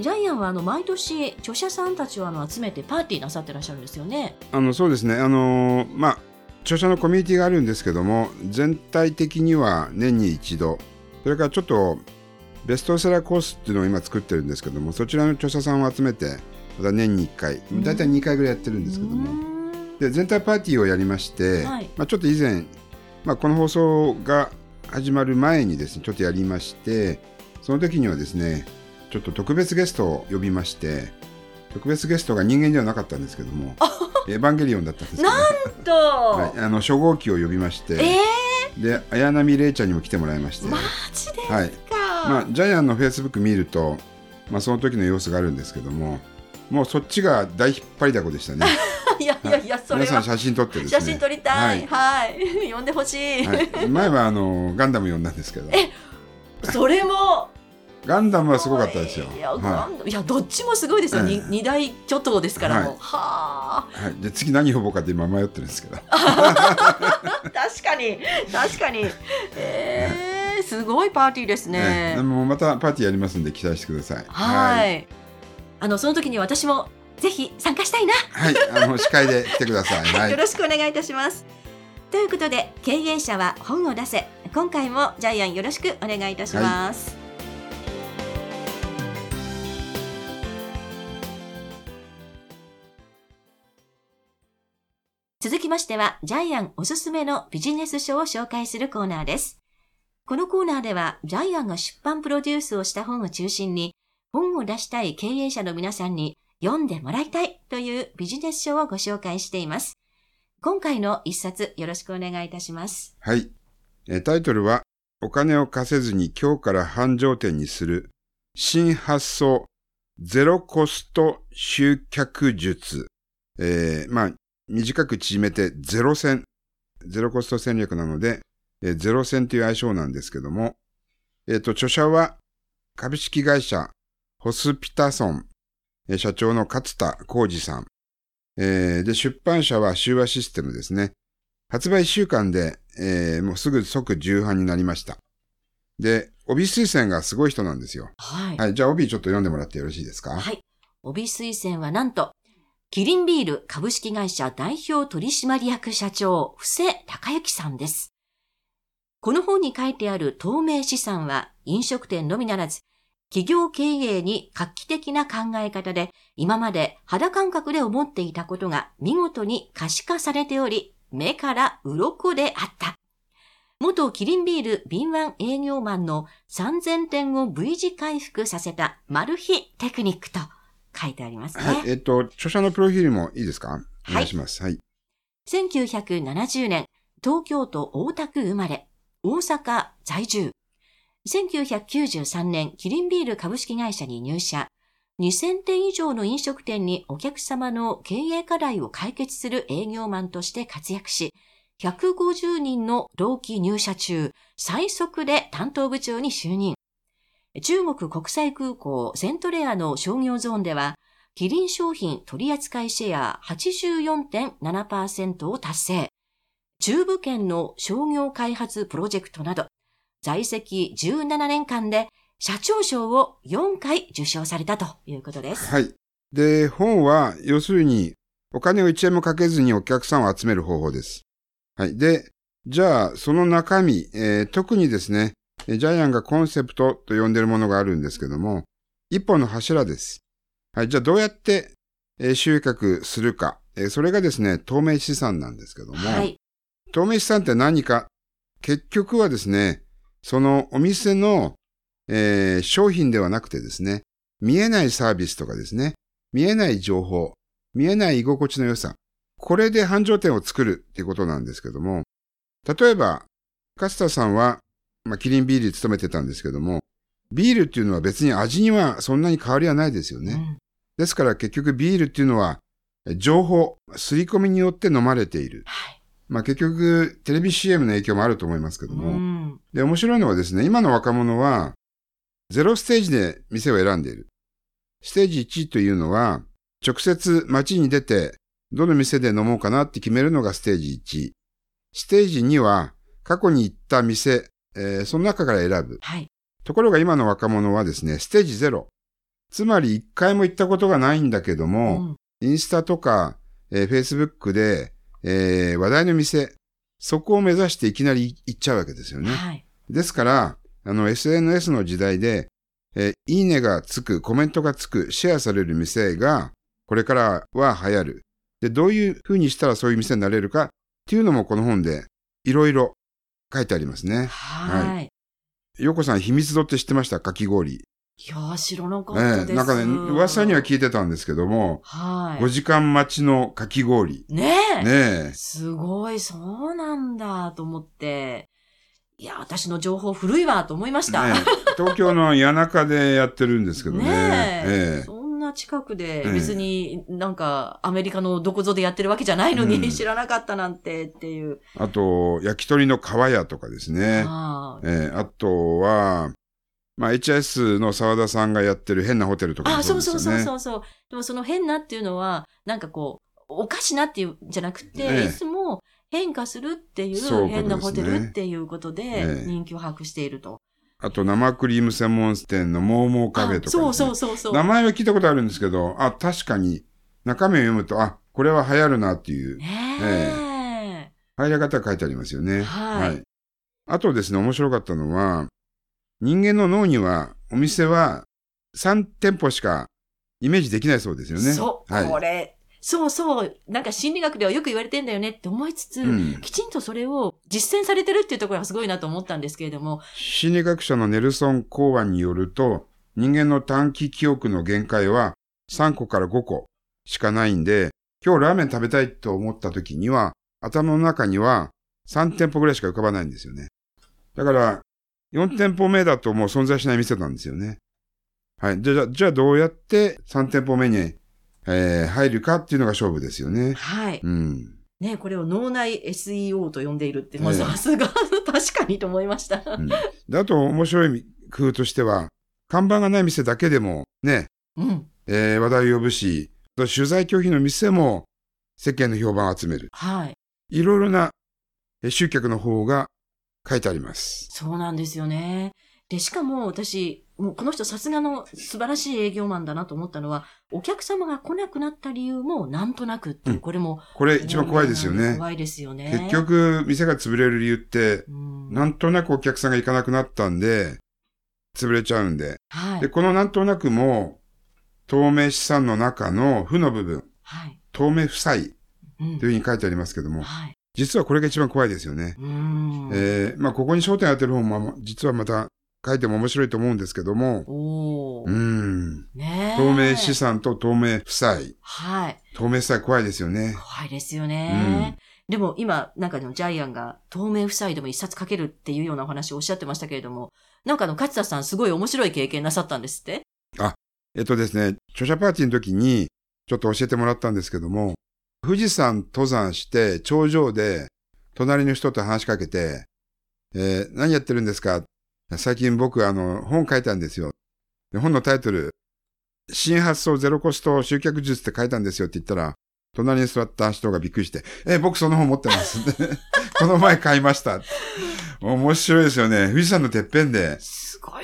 ジャイアンはあの毎年著者さんたちをあの集めてパーティーなさってらっしゃるんですよね。あのそうですね、あのーまあ著者のコミュニティがあるんですけども、全体的には年に一度、それからちょっとベストセラーコースっていうのを今作ってるんですけども、そちらの著者さんを集めて、また年に1回、だいたい2回ぐらいやってるんですけども、で全体パーティーをやりまして、はい。まあ、ちょっと以前、まあ、この放送が始まる前にですねちょっとやりましてその時にはですねちょっと特別ゲストを呼びまして特別ゲストが人間ではなかったんですけどもエヴァンゲリオンだったんですけど、なんと、はい、あの初号機を呼びまして、えで綾波レイちゃんにも来てもらいまして、ー、マジですか、はい。まあ、ジャイアンのフェイスブック見ると、まあ、その時の様子があるんですけどももうそっちが大引っ張りだこでしたね。いやいやいや、それは。皆さん写真撮ってね。写真撮りたい。はい。呼んでほしい。はい、前はあのガンダム呼んだんですけど。それも。ガンダムはすごかったですよ。いや、どっちもすごいですよ。二大巨頭ですからもう。はいはあ。い、はい、で次何呼ぼうかって今迷ってるんですけど。確かに、確かに。えー、すごいパーティーですね。でもまたパーティーやりますんで期待してください。はいい。あのその時に私もぜひ参加したいな。はい、あの司会で来てください。はいよ。ろしくお願いいたします。ということで経営者は本を出せ今回もジャイアンよろしくお願いいたします。続きましてはジャイアンおすすめのビジネス書を紹介するコーナーです。このコーナーではジャイアンが出版プロデュースをした本を中心に本を出したい経営者の皆さんに読んでもらいたいというビジネス書をご紹介しています。今回の一冊よろしくお願いいたします。はい。えタイトルはお金を貸せずに今日から繁盛店にする新発想ゼロコスト集客術。えーまあ短く縮めてゼロ戦。ゼロコスト戦略なので、えーゼロ戦という愛称なんですけども、えっ、と、著者は株式会社ホスピタソン、えー社長の勝田浩二さん。えーで、出版社は修和システムですね。発売1週間で、えーもうすぐ即重版になりました。で、帯推薦がすごい人なんですよ。はい。はい、じゃあ帯ちょっと読んでもらってよろしいですか？はい。帯推薦はなんと、キリンビール株式会社代表取締役社長、布施隆之さんです。この本に書いてある透明資産は飲食店のみならず、企業経営に画期的な考え方で、今まで肌感覚で思っていたことが見事に可視化されており、目から鱗であった。元キリンビール敏腕営業マンの3000点を V 字回復させたマル秘テクニックと書いてありますね。はい、えっと、著者のプロフィールもいいですか？お願いします。はい。1970年、東京都大田区生まれ、大阪在住。1993年、キリンビール株式会社に入社。2000店以上の飲食店にお客様の経営課題を解決する営業マンとして活躍し、150人の同期入社中、最速で担当部長に就任。中国国際空港セントレアの商業ゾーンでは、キリン商品取扱シェア84.7%を達成。中部圏の商業開発プロジェクトなど、在籍17年間で社長賞を4回受賞されたということです。はい。で、本は、要するに、お金を1円もかけずにお客さんを集める方法です。はい。で、じゃあ、その中身、えー特にですね、ジャイアンがコンセプトと呼んでいるものがあるんですけども、一本の柱です。はい。じゃあ、どうやって、えー集客するか、えーそれがですね、透明資産なんですけども、はい。透明資産って何か？結局はですね、そのお店の、えー商品ではなくてですね、見えないサービスとかですね、見えない情報、見えない居心地の良さ、これで繁盛店を作るっていうことなんですけども、例えば、勝田さんは、まあ、キリンビールに勤めてたんですけども、ビールっていうのは別に味にはそんなに変わりはないですよね。うんですから結局ビールっていうのは、情報、刷り込みによって飲まれている。はい。まあ結局、テレビ CM の影響もあると思いますけどうも。ん。で、面白いのはですね、今の若者は、ゼロステージで店を選んでいる。ステージ1というのは、直接街に出て、どの店で飲もうかなって決めるのがステージ1。ステージ2は、過去に行った店、えーその中から選ぶ。はい。ところが今の若者はですね、ステージ0。つまり一回も行ったことがないんだけども、うんインスタとか、えー、Facebook で、えー話題の店、そこを目指していきなり行っちゃうわけですよね。はい。ですから、あの SNS の時代で、えーいいねがつく、コメントがつく、シェアされる店が、これからは流行る。で、どういう風にしたらそういう店になれるかっていうのもこの本でいろいろ書いてありますね。はい。ようこさん、秘密度って知ってました？かき氷。いやー、知らなかったです。ええなんかね、噂には聞いてたんですけども、はい。5時間待ちのかき氷。ねえ。ねえ。すごい、そうなんだと思って。いや、私の情報古いわと思いました。ねえ東京の谷中でやってるんですけどね。ねえええ近くでええ別になんかアメリカのどこぞでやってるわけじゃないのに、うん知らなかったなんてっていう。あと、焼き鳥の皮屋とかですね。あーええあとは、まあ、HS の沢田さんがやってる変なホテルとかもあ、そそううですよね。そうそうそうそう。でもその変なっていうのは、なんかこう、おかしなっていうんじゃなくて、ええいつも変化するっていそう変なホテルっていうことでええ人気を博していると。あと、生クリーム専門店のモーモーカフェとか、あそうそうそうそう。名前は聞いたことあるんですけど、あ、確かに中身を読むと、あ、これは流行るなっていうねえ。入り方が書いてありますよね。はいあとですね、面白かったのは、人間の脳には、お店は3店舗しかイメージできないそうですよね。そう、はい。これ、そうそう、なんか心理学ではよく言われてんだよねって思いつつ、うんきちんとそれを実践されてるっていうところがすごいなと思ったんですけれども、心理学者のネルソン・コーワンによると、人間の短期記憶の限界は3個から5個しかないんで、今日ラーメン食べたいと思った時には、頭の中には3店舗ぐらいしか浮かばないんですよね。だから、4店舗目だともう存在しない店なんですよね。はい。じゃあ、じゃあどうやって3店舗目に、えー入るかっていうのが勝負ですよね。はい。うん。ね、これを脳内 SEO と呼んでいるって、もうええさすが、確かにと思いました。うん、であと面白い工夫としては、看板がない店だけでもね、うん。えー話題を呼ぶし、取材拒否の店も世間の評判を集める。はい。いろいろなえー集客の方が書いてあります。そうなんですよね。で、しかも私、もうこの人さすがの素晴らしい営業マンだなと思ったのは、お客様が来なくなった理由もなんとなくってこれも。これ一番怖いですよね。怖いですよね。結、局、店が潰れる理由って、うん、なんとなくお客さんが行かなくなったんで、潰れちゃうんで。はいで、。このなんとなくも、透明資産の中の負の部分、はい。透明負債うんというふうに書いてありますけども、はい。実はこれが一番怖いですよね。うん。えーまあ、ここに焦点当てる本も、実はまた書いても面白いと思うんですけども、う。ん。ねえ透明資産と透明負債。はい。透明負債怖いですよね。怖いですよね。でも今、なんかのジャイアンが透明負債でも一冊書けるっていうようなお話をおっしゃってましたけれども、なんかあの、勝田さんすごい面白い経験なさったんですって？えっとですね、著者パーティーの時にちょっと教えてもらったんですけども、富士山登山して頂上で隣の人と話しかけて、えー何やってるんですか？最近僕あの本書いたんですよ。で本のタイトル、新発想ゼロコスト集客術って書いたんですよって言ったら、隣に座った人がびっくりして、え、僕その本持ってます？この前買いました。面白いですよね。富士山のてっぺんで、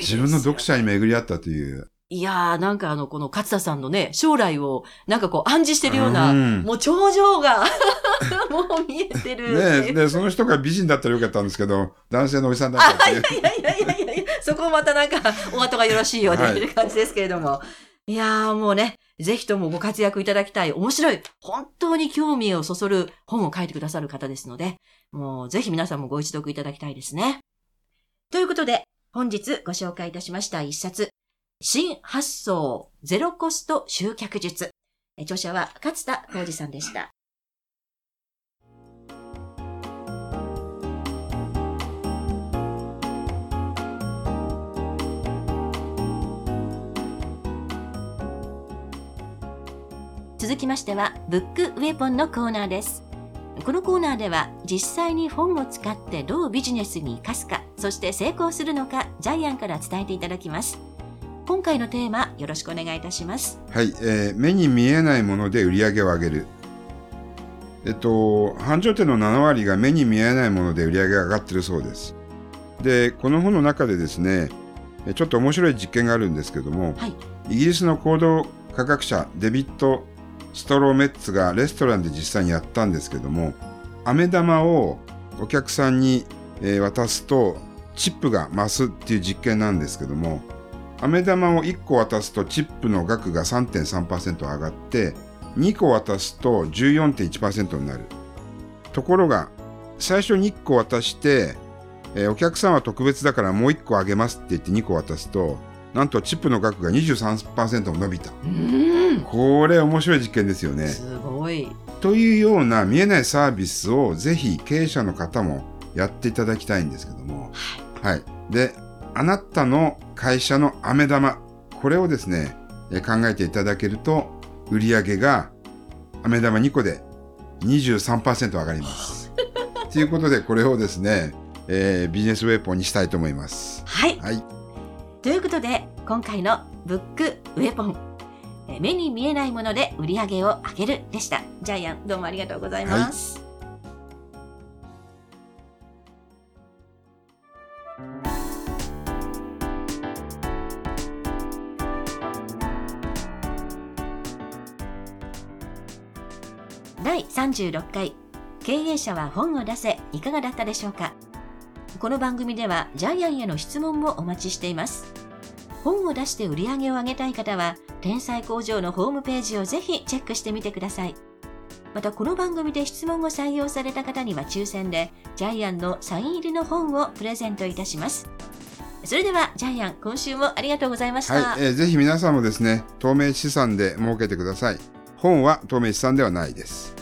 自分の読者に巡り合ったという。いやー、なんかあの、この勝田さんのね、将来を、なんかこう暗示してるような、うんもう頂上が、もう見えてる。ねえ、で、その人が美人だったらよかったんですけど、男性のおじさんだったあ、っていう。いやいやいやいやいやそこまたなんか、お後がよろしいようで、はいという感じですけれども。いやーもうね、ぜひともご活躍いただきたい、面白い、本当に興味をそそる本を書いてくださる方ですので、もうぜひ皆さんもご一読いただきたいですね。ということで、本日ご紹介いたしました一冊、新発想ゼロコスト集客術。著者は勝田浩二さんでした。続きましては、ブックウェポンのコーナーです。このコーナーでは、実際に本を使ってどうビジネスに生かすか、そして成功するのか、ジャイアンから伝えていただきます。今回のテーマ、よろしくお願いいたします。はい、えー目に見えないもので売り上げを上げる。えっと、繁盛店の7割が目に見えないもので売り上げが上がってるそうです。で、この本の中でですね、えちょっと面白い実験があるんですけども、はい。イギリスの行動科学者デビッド・ストローメッツがレストランで実際にやったんですけども、飴玉をお客さんに、えー渡すとチップが増すっていう実験なんですけども、飴玉を1個渡すとチップの額が3.3%上がって、2個渡すと14.1%になる。ところが、最初に1個渡して、えーお客さんは特別だからもう1個あげますって言って2個渡すと、なんとチップの額が23%も伸びた。これ面白い実験ですよね。すごい。というような見えないサービスをぜひ経営者の方もやっていただきたいんですけども。はい。で、あなたの会社の飴玉、これをですね、え考えていただけると、売上が飴玉2個で23%上がります。ということで、これをですね、えービジネスウェポンにしたいと思います。はい。はい。ということで、今回のブックウェポン、え目に見えないもので売り上げを上げるでした。ジャイアン、どうもありがとうございます。第36回経営者は本を出せいかがだったでしょうか？この番組ではジャイアンへの質問もお待ちしています。本を出して売り上げを上げたい方は、天才工場のホームページをぜひチェックしてみてください。またこの番組で質問を採用された方には抽選で、ジャイアンのサイン入りの本をプレゼントいたします。それでは、ジャイアン、今週もありがとうございました。はい、えーぜひ皆さんもですね、透明資産で儲けてください。本は透明資産ではないです。